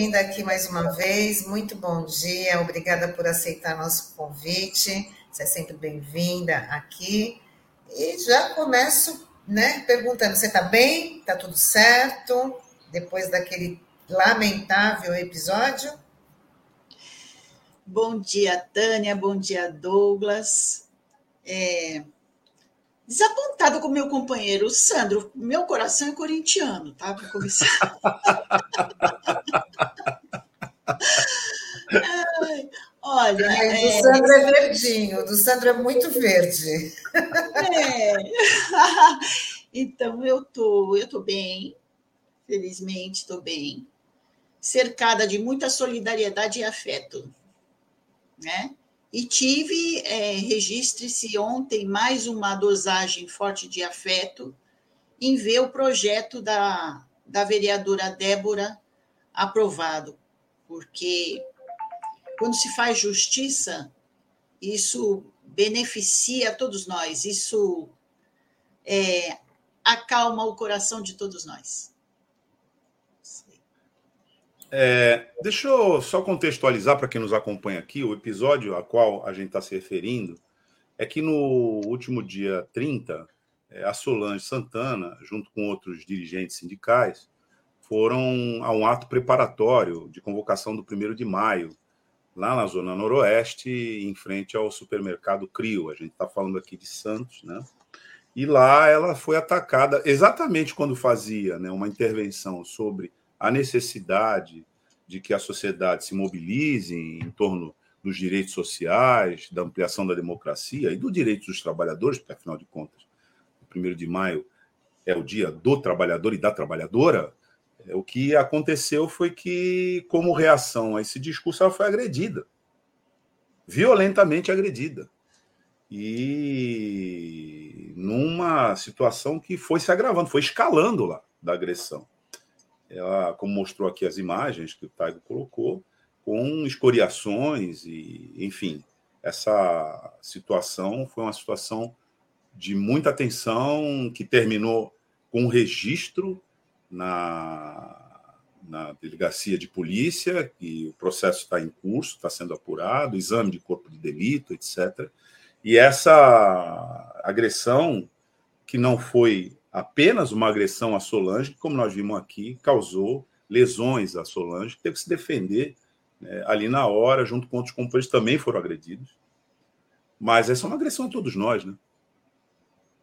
Bem-vinda aqui mais uma vez. Muito bom dia. Obrigada por aceitar nosso convite. Você é sempre bem-vinda aqui. E já começo, né, perguntando: você está bem? Está tudo certo? Depois daquele lamentável episódio? Bom dia, Tânia. Bom dia, Douglas. É, desapontado com meu companheiro, o Sandro. Meu coração é corintiano, tá? Para começar. Ai, olha. É... Do Sandro é verdinho, do Sandro é muito verde. É. Então, eu tô, eu tô bem, felizmente estou bem, cercada de muita solidariedade e afeto, né? E tive, é, registre-se ontem, mais uma dosagem forte de afeto em ver o projeto da, da vereadora Débora aprovado, porque quando se faz justiça, isso beneficia todos nós, isso é, acalma o coração de todos nós. É, deixa eu só contextualizar para quem nos acompanha aqui, o episódio a qual a gente está se referindo é que no último dia 30, é, a Solange Santana, junto com outros dirigentes sindicais, foram a um ato preparatório de convocação do 1 de maio, lá na Zona Noroeste, em frente ao supermercado Crio. A gente está falando aqui de Santos, né? E lá ela foi atacada exatamente quando fazia né, uma intervenção sobre a necessidade de que a sociedade se mobilize em torno dos direitos sociais, da ampliação da democracia e do direito dos trabalhadores, porque, afinal de contas, o 1 de maio é o dia do trabalhador e da trabalhadora, é, o que aconteceu foi que, como reação a esse discurso, ela foi agredida violentamente agredida. E numa situação que foi se agravando, foi escalando lá da agressão ela, como mostrou aqui as imagens que o Taigo colocou, com escoriações e, enfim, essa situação foi uma situação de muita atenção que terminou com um registro na, na delegacia de polícia, e o processo está em curso, está sendo apurado, exame de corpo de delito, etc. E essa agressão, que não foi apenas uma agressão à Solange, que, como nós vimos aqui, causou lesões à Solange, que teve que se defender né, ali na hora, junto com outros companheiros que também foram agredidos. Mas essa é uma agressão a todos nós, né?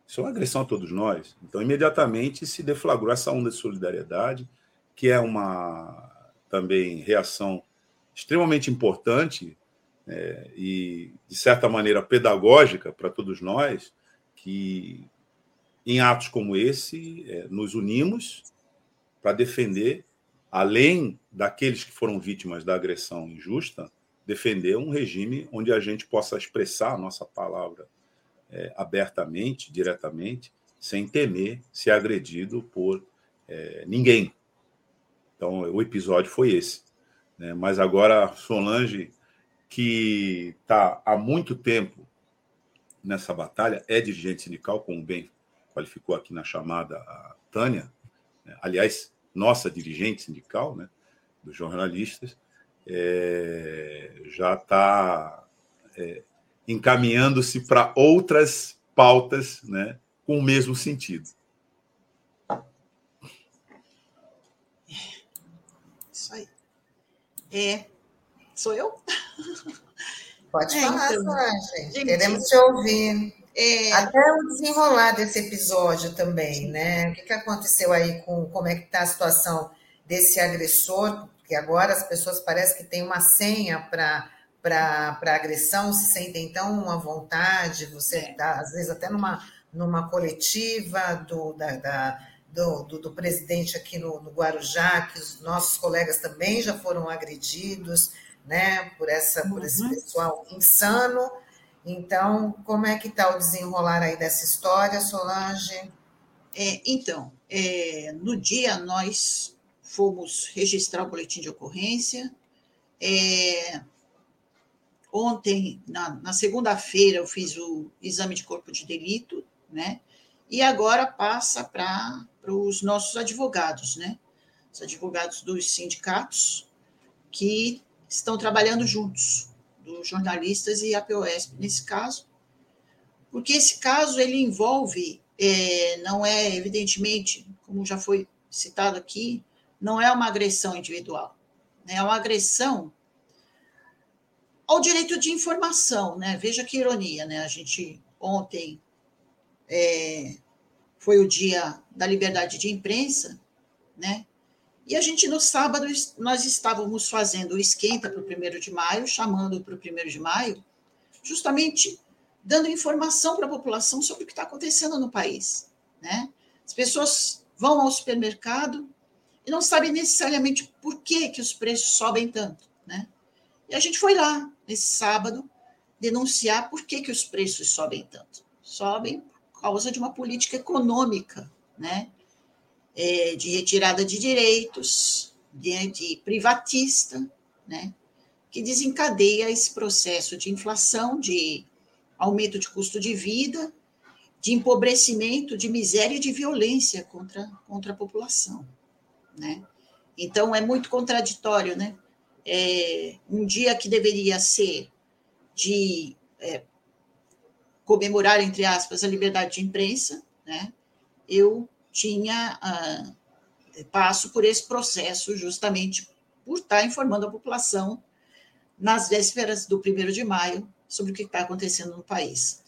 Isso é uma agressão a todos nós. Então, imediatamente se deflagrou essa onda de solidariedade, que é uma também reação extremamente importante é, e, de certa maneira, pedagógica para todos nós, que em atos como esse, é, nos unimos para defender, além daqueles que foram vítimas da agressão injusta, defender um regime onde a gente possa expressar a nossa palavra é, abertamente, diretamente, sem temer ser agredido por é, ninguém. Então, o episódio foi esse. Né? Mas agora, Solange, que está há muito tempo nessa batalha, é dirigente sindical, como bem qualificou aqui na chamada a Tânia, né? aliás, nossa dirigente sindical, né, dos jornalistas, é, já está é, encaminhando-se para outras pautas né, com o mesmo sentido. Isso aí. É, sou eu? Pode é, falar, então, gente. Queremos te ouvir. É... Até o desenrolar desse episódio também, né? O que, que aconteceu aí com como é que está a situação desse agressor? Porque agora as pessoas parecem que têm uma senha para para agressão, se sentem tão à vontade, você está, às vezes, até numa, numa coletiva do, da, da do, do, do, presidente aqui no, no, Guarujá, que os nossos colegas também já foram agredidos né, por, essa, uhum. por esse uhum. pessoal insano. Então, como é que está o desenrolar aí dessa história, Solange? É, então, é, no dia nós fomos registrar o boletim de ocorrência. É, ontem, na, na segunda-feira, eu fiz o exame de corpo de delito, né? E agora passa para os nossos advogados, né? os advogados dos sindicatos, que estão trabalhando juntos, dos jornalistas e a POSP nesse caso, porque esse caso ele envolve, é, não é evidentemente, como já foi citado aqui, não é uma agressão individual, né? é uma agressão ao direito de informação, né? Veja que ironia, né? A gente ontem é, foi o dia da liberdade de imprensa, né? E a gente, no sábado, nós estávamos fazendo o esquenta para o primeiro de maio, chamando para o primeiro de maio, justamente dando informação para a população sobre o que está acontecendo no país. Né? As pessoas vão ao supermercado e não sabem necessariamente por que, que os preços sobem tanto. Né? E a gente foi lá, nesse sábado, denunciar por que, que os preços sobem tanto. Sobem por causa de uma política econômica, né? É, de retirada de direitos, de, privatista, né, que desencadeia esse processo de inflação, de aumento de custo de vida, de empobrecimento, de miséria e de violência contra, contra a população. Né? Então, é muito contraditório. Né? É, um dia que deveria ser de é, comemorar, entre aspas, a liberdade de imprensa, né? eu tinha ah, passo por esse processo justamente por estar informando a população nas vésperas do primeiro de maio sobre o que está acontecendo no país.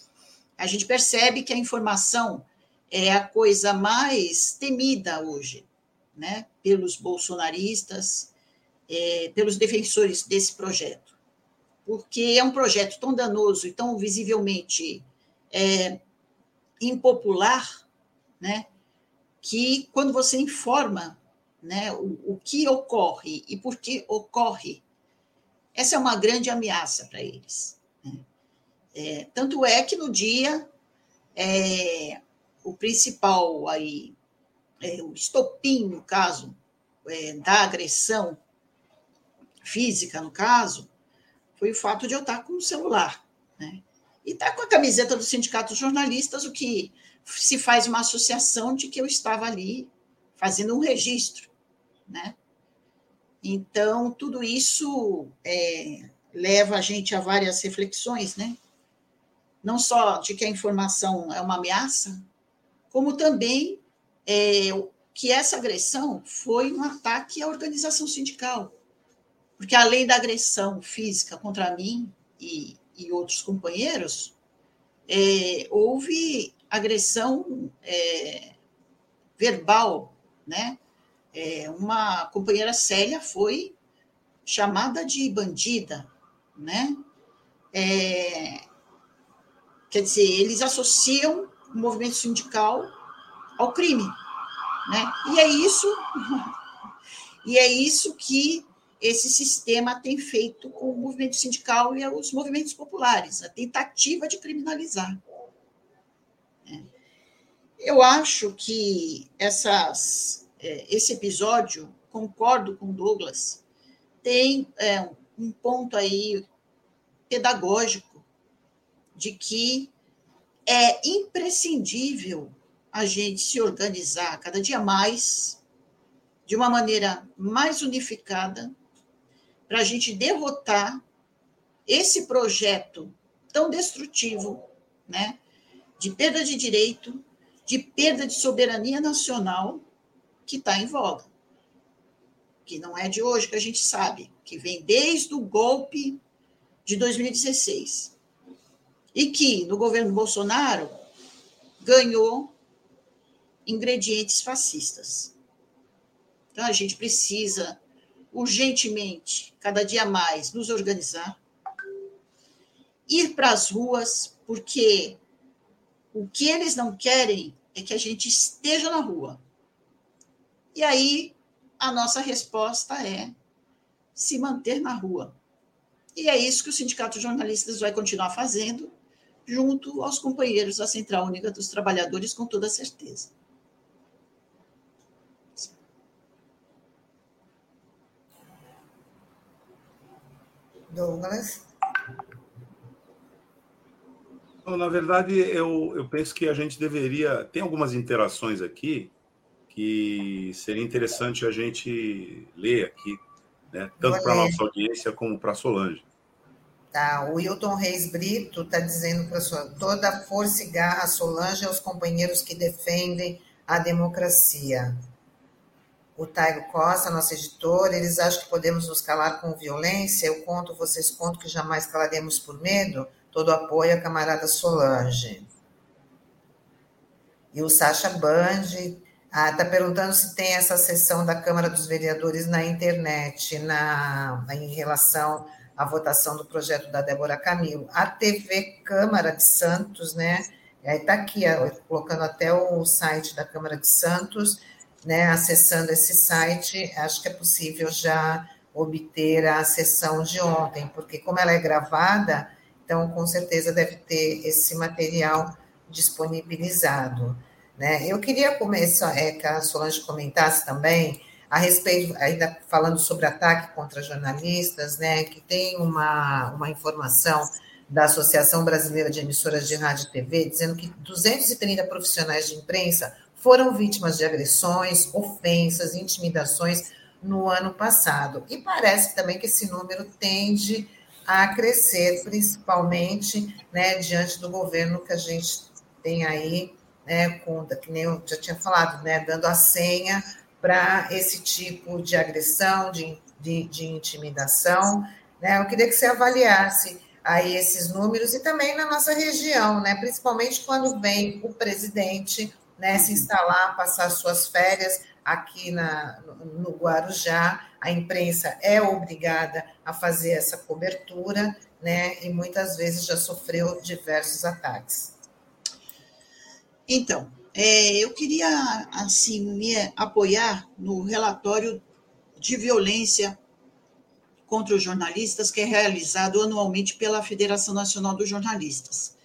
A gente percebe que a informação é a coisa mais temida hoje, né, pelos bolsonaristas, é, pelos defensores desse projeto, porque é um projeto tão danoso e tão visivelmente é, impopular, né, que quando você informa né, o, o que ocorre e por que ocorre, essa é uma grande ameaça para eles. Né? É, tanto é que no dia é, o principal aí, é, o estopim, no caso, é, da agressão física, no caso, foi o fato de eu estar com o celular. Né? E estar com a camiseta do Sindicato dos Jornalistas, o que se faz uma associação de que eu estava ali fazendo um registro, né? Então, tudo isso é, leva a gente a várias reflexões, né? Não só de que a informação é uma ameaça, como também é, que essa agressão foi um ataque à organização sindical. Porque, além da agressão física contra mim e, e outros companheiros, é, houve agressão é, verbal, né? É, uma companheira Célia foi chamada de bandida, né? É, quer dizer, eles associam o movimento sindical ao crime, né? E é isso, e é isso que esse sistema tem feito com o movimento sindical e os movimentos populares, a tentativa de criminalizar. Eu acho que essas, é, esse episódio, concordo com Douglas, tem é, um ponto aí pedagógico de que é imprescindível a gente se organizar cada dia mais, de uma maneira mais unificada, para a gente derrotar esse projeto tão destrutivo, né, de perda de direito, de perda de soberania nacional que está em voga. Que não é de hoje que a gente sabe, que vem desde o golpe de 2016. E que, no governo Bolsonaro, ganhou ingredientes fascistas. Então, a gente precisa urgentemente, cada dia mais, nos organizar, ir para as ruas, porque o que eles não querem é que a gente esteja na rua. E aí a nossa resposta é se manter na rua. E é isso que o Sindicato de Jornalistas vai continuar fazendo, junto aos companheiros da Central Única dos Trabalhadores, com toda certeza. Douglas? Na verdade, eu, eu penso que a gente deveria. Tem algumas interações aqui que seria interessante a gente ler aqui, né? tanto para a nossa audiência como para a Solange. Tá, o Wilton Reis Brito está dizendo para toda a força e garra Solange aos companheiros que defendem a democracia. O Taigo Costa, nosso editor, eles acham que podemos nos calar com violência. Eu conto, vocês contam que jamais calaremos por medo. Todo apoio à camarada Solange. E o Sacha Band está ah, perguntando se tem essa sessão da Câmara dos Vereadores na internet, na, em relação a votação do projeto da Débora Camilo. A TV Câmara de Santos, né? Está aqui, colocando até o site da Câmara de Santos, né? Acessando esse site, acho que é possível já obter a sessão de ontem, porque como ela é gravada, então com certeza deve ter esse material disponibilizado. Né? Eu queria começar, é, que a Solange comentasse também a respeito, ainda falando sobre ataque contra jornalistas, né, que tem uma, uma informação da Associação Brasileira de Emissoras de Rádio e TV, dizendo que 230 profissionais de imprensa foram vítimas de agressões, ofensas, intimidações no ano passado. E parece também que esse número tende a crescer, principalmente né, diante do governo que a gente tem aí, né, com, que nem eu já tinha falado, né, dando a senha para esse tipo de agressão, de, de, de, intimidação. Né? Eu queria que você avaliasse aí esses números e também na nossa região, né? principalmente quando vem o presidente né, se instalar, passar suas férias aqui na, no Guarujá, a imprensa é obrigada a fazer essa cobertura, né, e muitas vezes já sofreu diversos ataques. Então, é, eu queria, assim, me apoiar no relatório de violência contra os jornalistas, que é realizado anualmente pela Federação Nacional dos Jornalistas.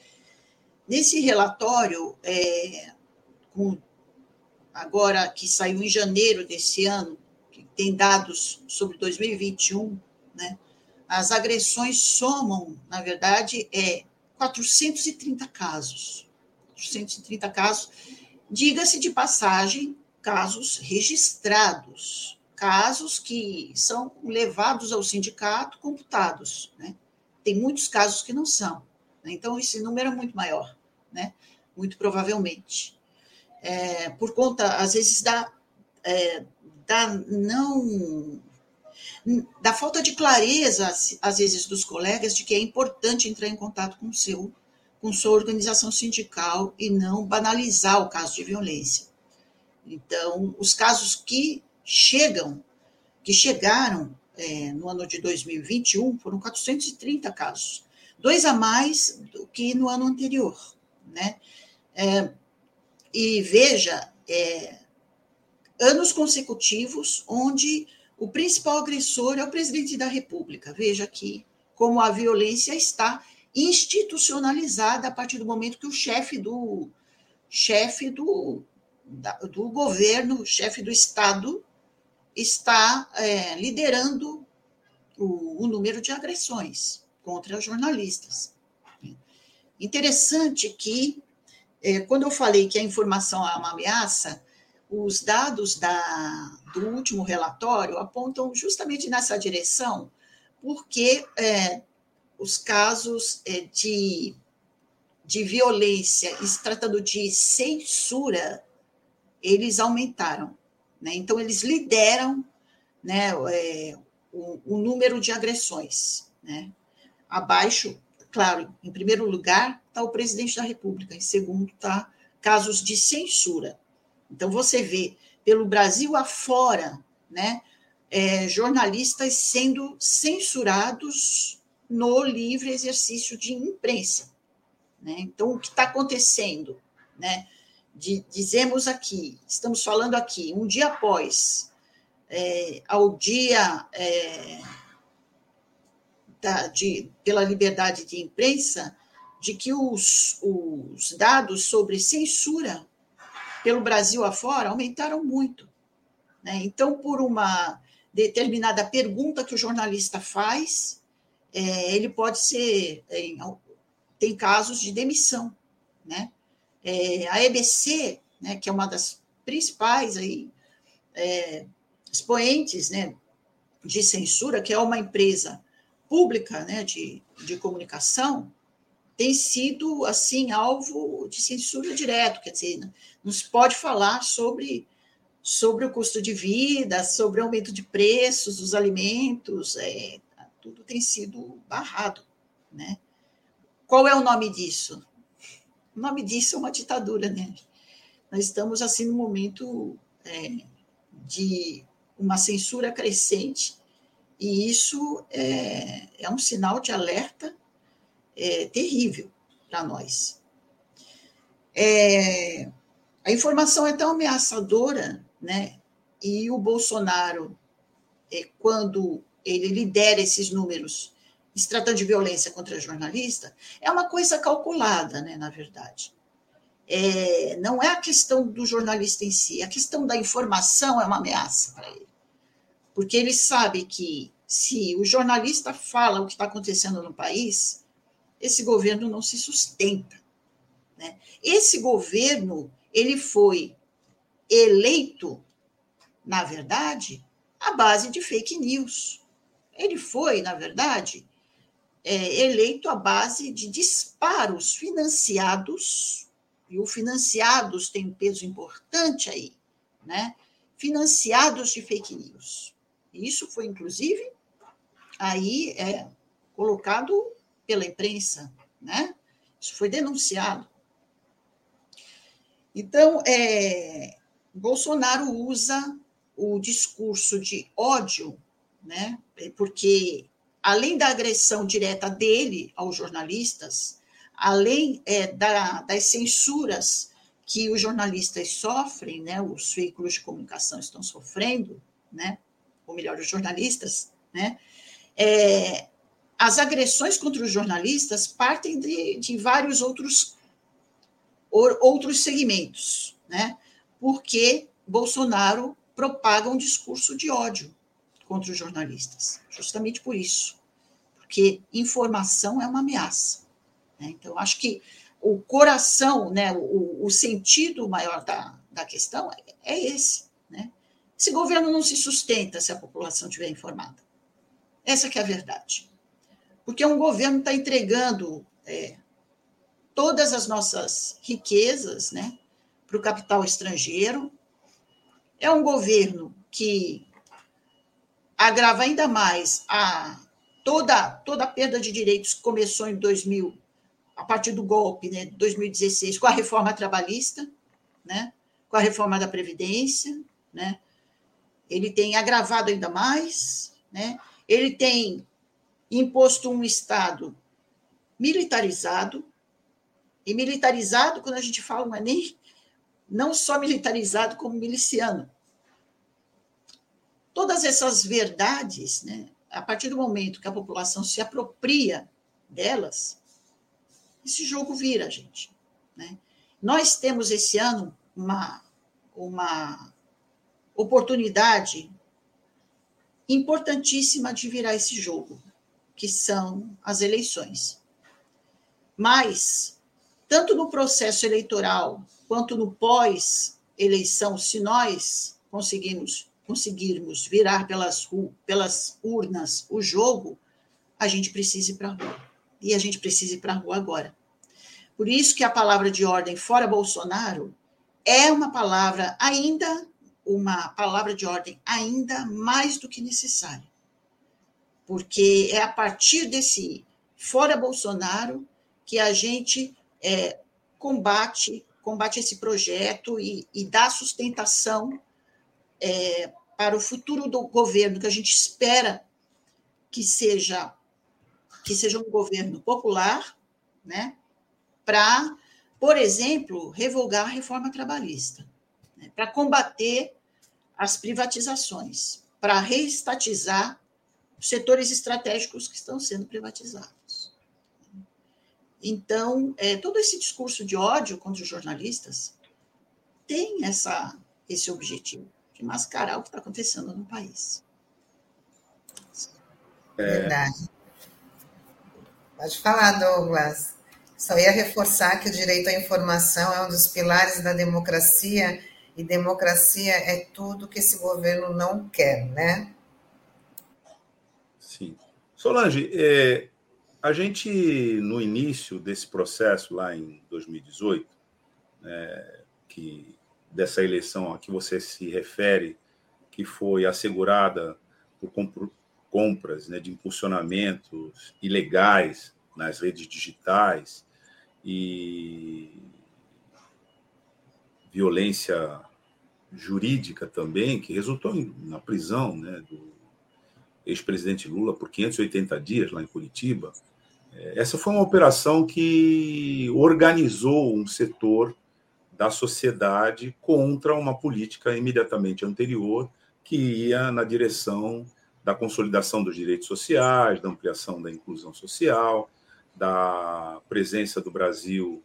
Nesse relatório, é, com, agora que saiu em janeiro desse ano, que tem dados sobre 2021, né, as agressões somam, na verdade, é 430 casos. 430 casos Diga-se de passagem, casos registrados, casos que são levados ao sindicato, computados. Né? Tem muitos casos que não são. Né? Então, esse número é muito maior, né? muito provavelmente. É, por conta, às vezes, da, é, da não da falta de clareza, às vezes, dos colegas de que é importante entrar em contato com seu com sua organização sindical e não banalizar o caso de violência. Então, os casos que chegam, que chegaram é, no ano de 2021, foram 430 casos, dois a mais do que no ano anterior, né? É, e veja, é, anos consecutivos onde o principal agressor é o presidente da República. Veja aqui como a violência está institucionalizada a partir do momento que o chefe do chefe do, do governo, chefe do Estado, está é, liderando o, o, número de agressões contra jornalistas. Interessante que, quando eu falei que a informação é uma ameaça, os dados da, do último relatório apontam justamente nessa direção, porque é, os casos é, de, de violência, se tratando de censura, eles aumentaram. Né? Então, eles lideram né, é, o, o, número de agressões. Né? Abaixo, claro, em primeiro lugar está o presidente da República, em segundo está casos de censura. Então, você vê, pelo Brasil afora, né, é, jornalistas sendo censurados no livre exercício de imprensa. Né? Então, o que está acontecendo? Né? De, dizemos aqui, estamos falando aqui, um dia após, é, ao dia é, da, de, pela liberdade de imprensa, de que os, os dados sobre censura pelo Brasil afora aumentaram muito. Né? Então, por uma determinada pergunta que o jornalista faz, é, ele pode ser. É, tem casos de demissão. Né? É, a EBC, né, que é uma das principais aí, é, expoentes né, de censura, que é uma empresa pública né, de, de comunicação, tem sido assim alvo de censura direto, quer dizer, não se pode falar sobre sobre o custo de vida, sobre o aumento de preços dos alimentos, é, tudo tem sido barrado, né? Qual é o nome disso? O nome disso é uma ditadura, né? Nós estamos assim num momento é, de uma censura crescente e isso é, é um sinal de alerta é, terrível para nós. É, a informação é tão ameaçadora, né? E o Bolsonaro, é, quando ele lidera esses números, se tratando de violência contra jornalista, é uma coisa calculada, né? Na verdade. É, não é a questão do jornalista em si, a questão da informação é uma ameaça para ele. Porque ele sabe que se o jornalista fala o que está acontecendo no país, esse governo não se sustenta. Né? Esse governo ele foi eleito, na verdade, à base de fake news. Ele foi, na verdade, é, eleito à base de disparos financiados, e o financiados tem um peso importante aí, né? financiados de fake news. Isso foi, inclusive, aí é colocado pela imprensa, né? Isso foi denunciado. Então, é, Bolsonaro usa o discurso de ódio, né? Porque além da agressão direta dele aos jornalistas, além é, da, das censuras que os jornalistas sofrem, né? Os veículos de comunicação estão sofrendo, né? Ou melhor, os jornalistas, né? É, as agressões contra os jornalistas partem de, de vários outros, outros segmentos, né? porque Bolsonaro propaga um discurso de ódio contra os jornalistas, justamente por isso, porque informação é uma ameaça. Né? Então, acho que o coração, né, o, o sentido maior da, da questão é, é esse. Esse governo não se sustenta se a população estiver informada. Essa é a verdade porque um governo está entregando é, todas as nossas riquezas né, para o capital estrangeiro. É um governo que agrava ainda mais a toda, toda a perda de direitos que começou em 2000, a partir do golpe, né, 2016, com a reforma trabalhista, né, com a reforma da Previdência. Né, ele tem agravado ainda mais, né, ele tem imposto um Estado militarizado, e militarizado, quando a gente fala, não é nem não só militarizado, como miliciano. Todas essas verdades, né, a partir do momento que a população se apropria delas, esse jogo vira, gente. Né? Nós temos esse ano uma, uma oportunidade importantíssima de virar esse jogo que são as eleições. Mas, tanto no processo eleitoral quanto no pós-eleição, se nós conseguimos, conseguirmos virar pelas, pelas urnas o jogo, a gente precisa ir para a rua. E a gente precisa ir para a rua agora. Por isso que a palavra de ordem fora Bolsonaro é uma palavra ainda, uma palavra de ordem ainda mais do que necessária. Porque é a partir desse fora Bolsonaro que a gente é, combate combate esse projeto e, e dá sustentação é, para o futuro do governo que a gente espera que seja que seja um governo popular, né, para, por exemplo, revogar a reforma trabalhista, para combater as privatizações, para reestatizar setores estratégicos que estão sendo privatizados. Então, é, todo esse discurso de ódio contra os jornalistas tem essa, esse objetivo de mascarar o que está acontecendo no país. É... Verdade. Pode falar, Douglas. Só ia reforçar que o direito à informação é um dos pilares da democracia E democracia é tudo que esse governo não quer, né? Sim. Solange, é, a gente, no início desse processo, lá em 2018, é, que, dessa eleição a que você se refere, que foi assegurada por compras né, de impulsionamentos ilegais nas redes digitais e violência jurídica também, que resultou na prisão né, do ex-presidente Lula por 580 dias lá em Curitiba. É, essa foi uma operação que organizou um setor da sociedade contra uma política imediatamente anterior que ia na direção da consolidação dos direitos sociais, da ampliação da inclusão social, da presença do Brasil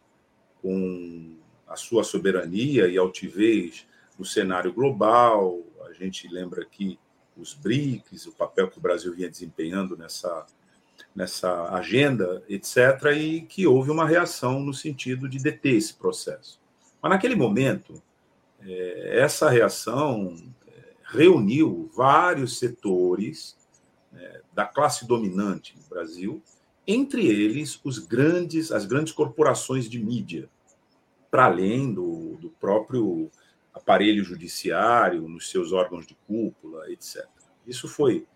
com a sua soberania e altivez no cenário global. A gente lembra aqui os BRICS, o papel que o Brasil vinha desempenhando nessa, nessa agenda, etc., e que houve uma reação no sentido de deter esse processo. Mas, naquele momento, é, essa reação é, reuniu vários setores né, da classe dominante no Brasil, entre eles os grandes, as grandes corporações de mídia, para além do, do próprio aparelho judiciário, nos seus órgãos de cúpula, etc. Isso foi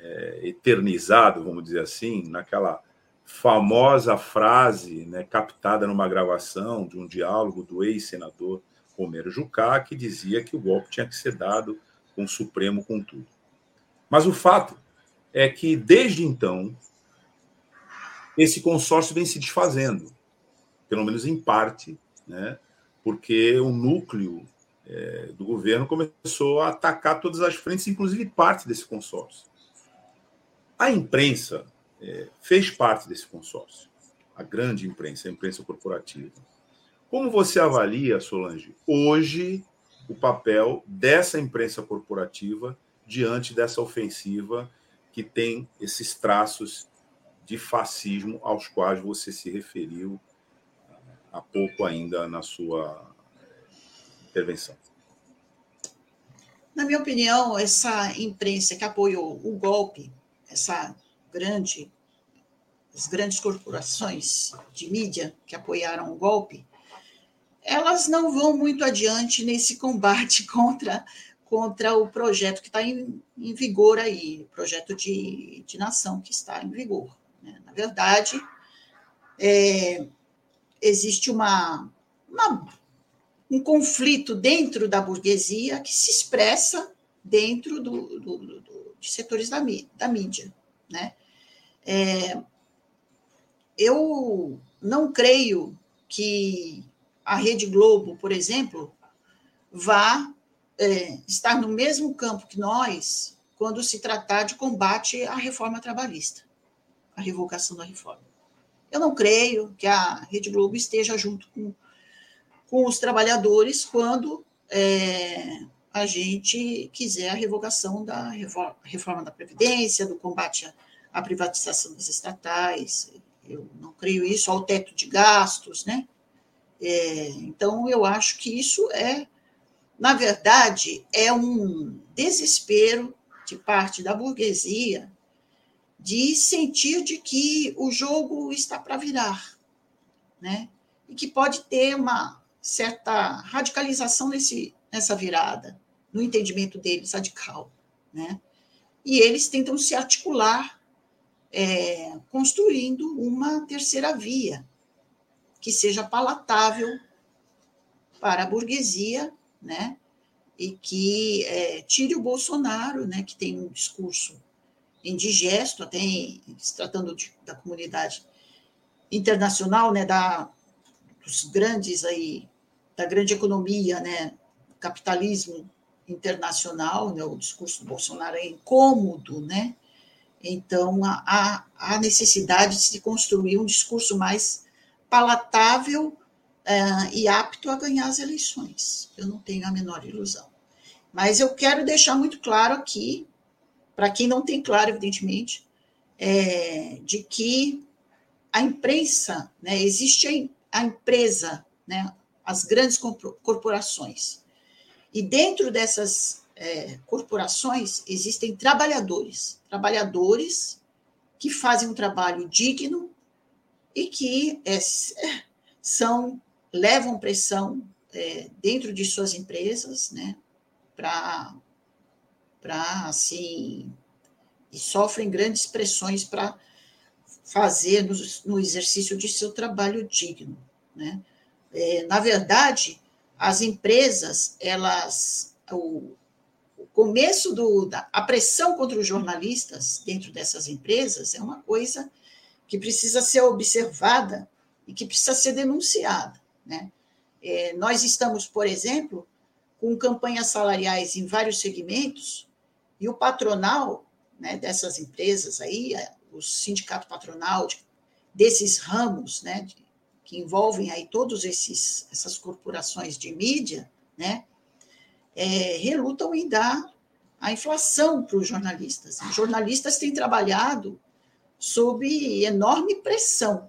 é, eternizado, vamos dizer assim, naquela famosa frase né, captada numa gravação de um diálogo do ex-senador Romero Jucá, que dizia que o golpe tinha que ser dado com o Supremo com tudo. Mas o fato é que, desde então, esse consórcio vem se desfazendo, pelo menos em parte, né? porque o núcleo é, do governo começou a atacar todas as frentes, inclusive parte desse consórcio. A imprensa é, fez parte desse consórcio, a grande imprensa, a imprensa corporativa. Como você avalia, Solange, hoje o papel dessa imprensa corporativa diante dessa ofensiva que tem esses traços de fascismo aos quais você se referiu há pouco ainda na sua intervenção. Na minha opinião, essa imprensa que apoiou o golpe, essa grande, as grandes corporações de mídia que apoiaram o golpe, elas não vão muito adiante nesse combate contra, contra o projeto que está em, em, vigor aí, projeto de, de nação que está em vigor. Né? Na verdade, é, existe uma, uma, um conflito dentro da burguesia que se expressa dentro do, do, do de setores da, da mídia. Né? É, eu não creio que a Rede Globo, por exemplo, vá é, estar no mesmo campo que nós quando se tratar de combate à reforma trabalhista, à revogação da reforma. Eu não creio que a Rede Globo esteja junto com, com os trabalhadores quando é, a gente quiser a revogação da reforma da Previdência, do combate à, privatização das estatais. Eu não creio isso, ao teto de gastos, né? É, então, eu acho que isso é, na verdade, é um desespero de parte da burguesia de sentir de que o jogo está para virar, né? E que pode ter uma certa radicalização nesse, nessa virada, no entendimento deles radical, né? E eles tentam se articular, é, construindo uma terceira via que seja palatável para a burguesia, né? E que é, tire o Bolsonaro, né? Que tem um discurso indigesto, até em, se tratando de, da comunidade internacional, né, da, dos grandes aí, da grande economia, né, capitalismo internacional, né, o discurso do Bolsonaro é incômodo, né, então há, há necessidade de se construir um discurso mais palatável uh, e apto a ganhar as eleições. Eu não tenho a menor ilusão. Mas eu quero deixar muito claro aqui para quem não tem claro, evidentemente, é, de que a imprensa, né, existe a, empresa, né, as grandes corporações, E dentro dessas é, corporações existem trabalhadores, trabalhadores que fazem um trabalho digno e que é, são levam pressão é, dentro de suas empresas, né, para para assim e sofrem grandes pressões para fazer no, no, exercício de seu trabalho digno, né? É, na verdade, as empresas, elas o, o começo do, da a pressão contra os jornalistas dentro dessas empresas é uma coisa que precisa ser observada e que precisa ser denunciada, né? É, nós estamos, por exemplo, com campanhas salariais em vários segmentos e o patronal né, dessas empresas aí, o sindicato patronal de, desses ramos, né, de, que envolvem aí todos esses essas corporações de mídia, né, é, relutam em dar a inflação para os jornalistas. Os jornalistas têm trabalhado sob enorme pressão,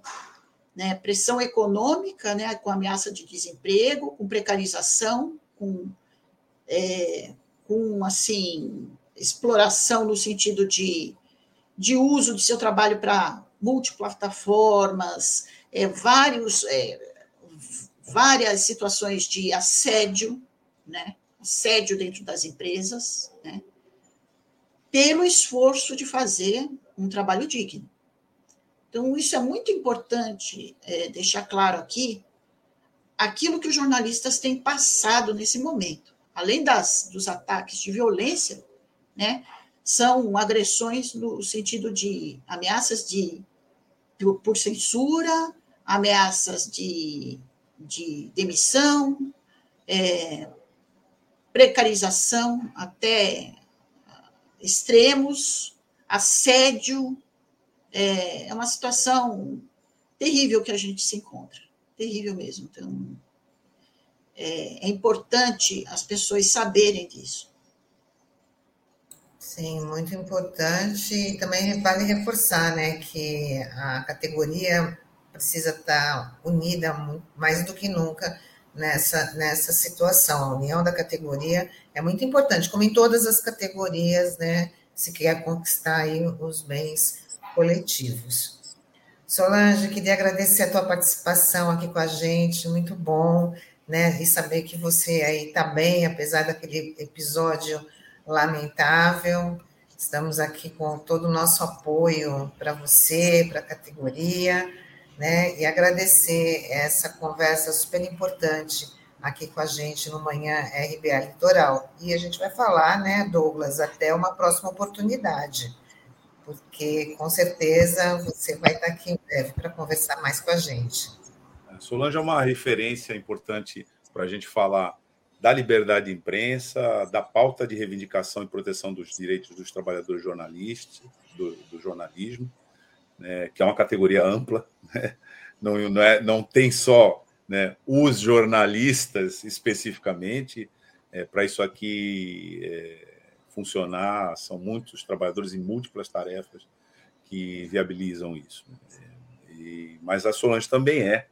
né? pressão econômica, né? com ameaça de desemprego, com precarização, com, é, com assim exploração no sentido de, de uso de seu trabalho para multiplataformas, é, vários, é, várias situações de assédio, né? assédio dentro das empresas, né? pelo esforço de fazer um trabalho digno. Então, isso é muito importante é, deixar claro aqui aquilo que os jornalistas têm passado nesse momento. Além das, dos ataques de violência, né, são agressões no sentido de ameaças de, por, por censura, ameaças de, de demissão, é, precarização até extremos, assédio, é, é uma situação terrível que a gente se encontra, terrível mesmo. Então, é, é importante as pessoas saberem disso. Sim, muito importante. E também vale reforçar né, que a categoria precisa estar unida mais do que nunca nessa, nessa situação. A união da categoria é muito importante, como em todas as categorias, né, se quer conquistar aí os bens coletivos. Solange, queria agradecer a tua participação aqui com a gente, muito bom, né? E saber que você aí está bem, apesar daquele episódio lamentável. Estamos aqui com todo o nosso apoio para você, para a categoria, né? E agradecer essa conversa super importante aqui com a gente no Manhã RBA Litoral. E a gente vai falar, né, Douglas, até uma próxima oportunidade porque com certeza você vai estar aqui em breve para conversar mais com a gente. Solange é uma referência importante para a gente falar da liberdade de imprensa, da pauta de reivindicação e proteção dos direitos dos trabalhadores jornalistas, do, do jornalismo, né, que é uma categoria ampla, né, não, não, é, não tem só né, os jornalistas especificamente, é, para isso aqui é, funcionar, são muitos trabalhadores em múltiplas tarefas que viabilizam isso. E, mas a Solange também é,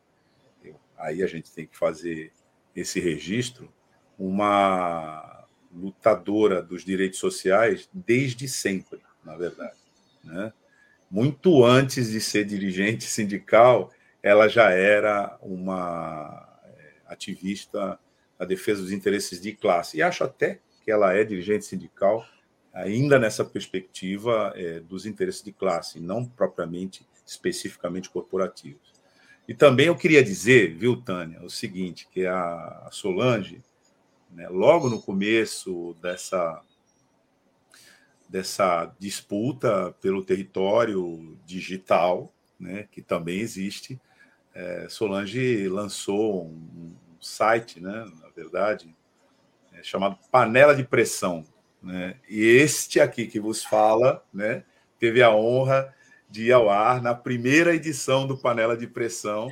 aí a gente tem que fazer esse registro, uma lutadora dos direitos sociais desde sempre, na verdade. Né? Muito antes de ser dirigente sindical, ela já era uma é, ativista na defesa dos interesses de classe. E acho até que ela é dirigente sindical, ainda nessa perspectiva é, dos interesses de classe, não propriamente, especificamente corporativos. E também eu queria dizer, viu, Tânia, o seguinte, que a Solange, né, logo no começo dessa, dessa disputa pelo território digital, né, que também existe, é, Solange lançou um, um site, né, na verdade, é chamado Panela de Pressão. Né? E este aqui que vos fala né, teve a honra de ir ao ar na primeira edição do Panela de Pressão,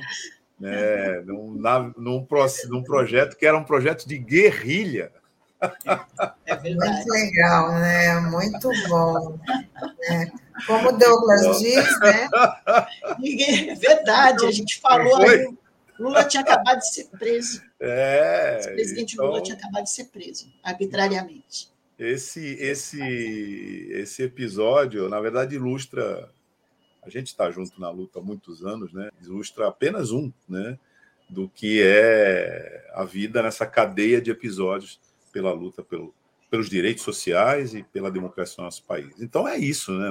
né, num, na, num, num projeto que era um projeto de guerrilha. É Muito legal, né? Muito bom. É. Como o Douglas diz, né? É verdade, a gente falou aí Lula tinha acabado de ser preso. É. O presidente então, Lula tinha acabado de ser preso, arbitrariamente. Esse, esse, esse episódio, na verdade, ilustra. A gente está junto na luta há muitos anos, né? Ilustra apenas um, né? Do que é a vida nessa cadeia de episódios pela luta pelo, pelos direitos sociais e pela democracia no nosso país. Então é isso, né?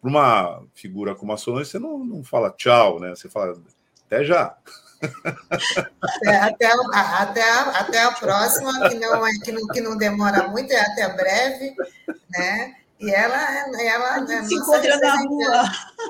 Para uma figura como a Solange, você não, não fala tchau, né? Você fala até já. Até, até, até, a próxima, que não, é, que, não, que não demora muito, é até breve, né? E ela, ela a gente se encontra na rua.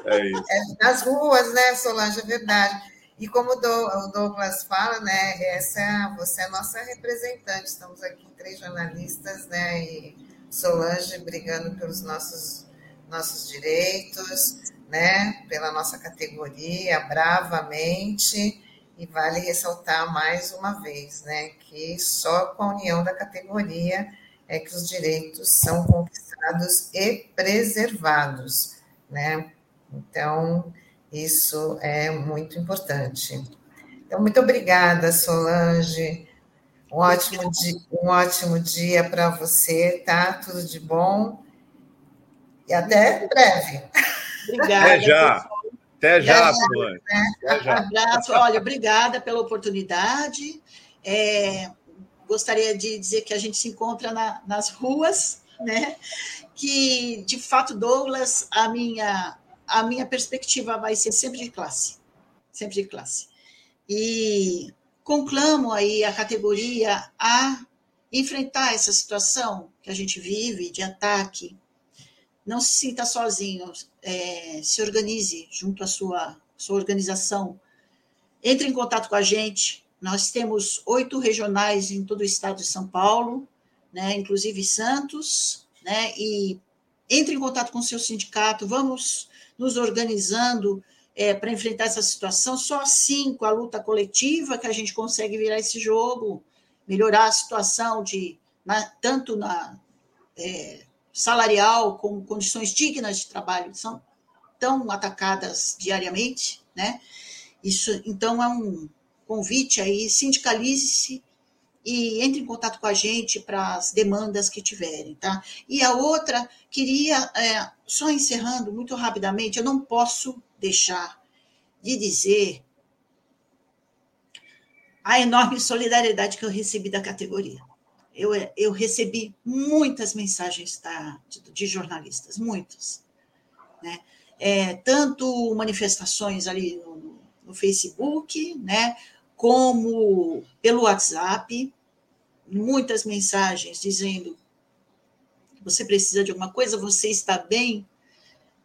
É isso. É, nas ruas, né, Solange, é verdade. E como o Douglas fala, né, essa, você é a nossa representante. Estamos aqui três jornalistas, né, e Solange brigando pelos nossos nossos direitos, né, pela nossa categoria, bravamente. E vale ressaltar mais uma vez, né, que só com a união da categoria é que os direitos são conquistados e preservados, né? Então, isso é muito importante. Então, muito obrigada, Solange. Um ótimo dia, um ótimo dia para você, tá? Tudo de bom. E até breve. Obrigada. Até já. Até já, Solange. Até já. Abraço. Olha, obrigada pela oportunidade. É, gostaria de dizer que a gente se encontra na, nas ruas, né? Que, de fato, Douglas, a minha, a minha perspectiva vai ser sempre de classe. Sempre de classe. E conclamo aí a categoria a enfrentar essa situação que a gente vive de ataque. Não se sinta sozinho, é, se organize junto à sua, sua organização, entre em contato com a gente. Nós temos oito regionais em todo o estado de São Paulo, né, inclusive Santos, né, e entre em contato com o seu sindicato, vamos nos organizando é, para enfrentar essa situação. Só assim, com a luta coletiva, que a gente consegue virar esse jogo, melhorar a situação de na, tanto na é, salarial, com condições dignas de trabalho, são tão atacadas diariamente, né? Isso, então, é um convite aí, sindicalize-se e entre em contato com a gente para as demandas que tiverem, tá? E a outra, queria, é, só encerrando muito rapidamente, eu não posso deixar de dizer a enorme solidariedade que eu recebi da categoria eu, eu recebi muitas mensagens da, de, jornalistas, muitas. Né? É, tanto manifestações ali no, no, Facebook, né, como pelo WhatsApp, muitas mensagens dizendo você precisa de alguma coisa, você está bem,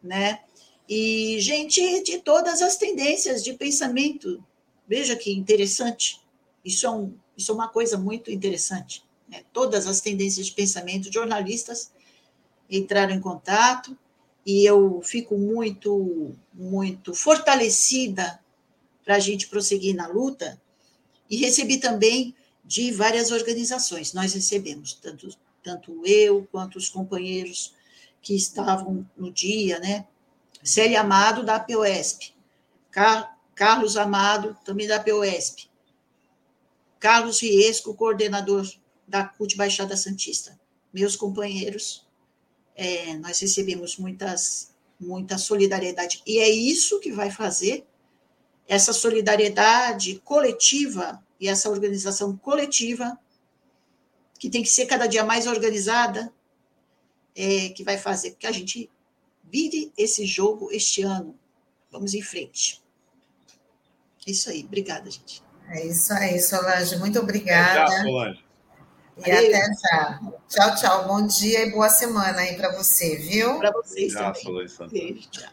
né? E gente de todas as tendências de pensamento. Veja que interessante. Isso é, um, isso é uma coisa muito interessante né, todas as tendências de pensamento, jornalistas entraram em contato e eu fico muito, muito fortalecida para a gente prosseguir na luta. E recebi também de várias organizações, nós recebemos, tanto, tanto eu quanto os companheiros que estavam no dia, né? Célia Amado, da POSP, Car Carlos Amado, também da POSP, Carlos Riesco, coordenador da CUT Baixada Santista. Meus companheiros, é, nós recebemos muitas, muita solidariedade. E é isso que vai fazer essa solidariedade coletiva e essa organização coletiva, que tem que ser cada dia mais organizada, é, que vai fazer com que a gente vire esse jogo este ano. Vamos em frente. É isso aí. Obrigada, gente. É isso aí, Solange. Muito obrigada. Tchau, Solange. E até já. Tchau, tchau. Bom dia e boa semana aí para você, viu? Para vocês também. Beijo, tchau.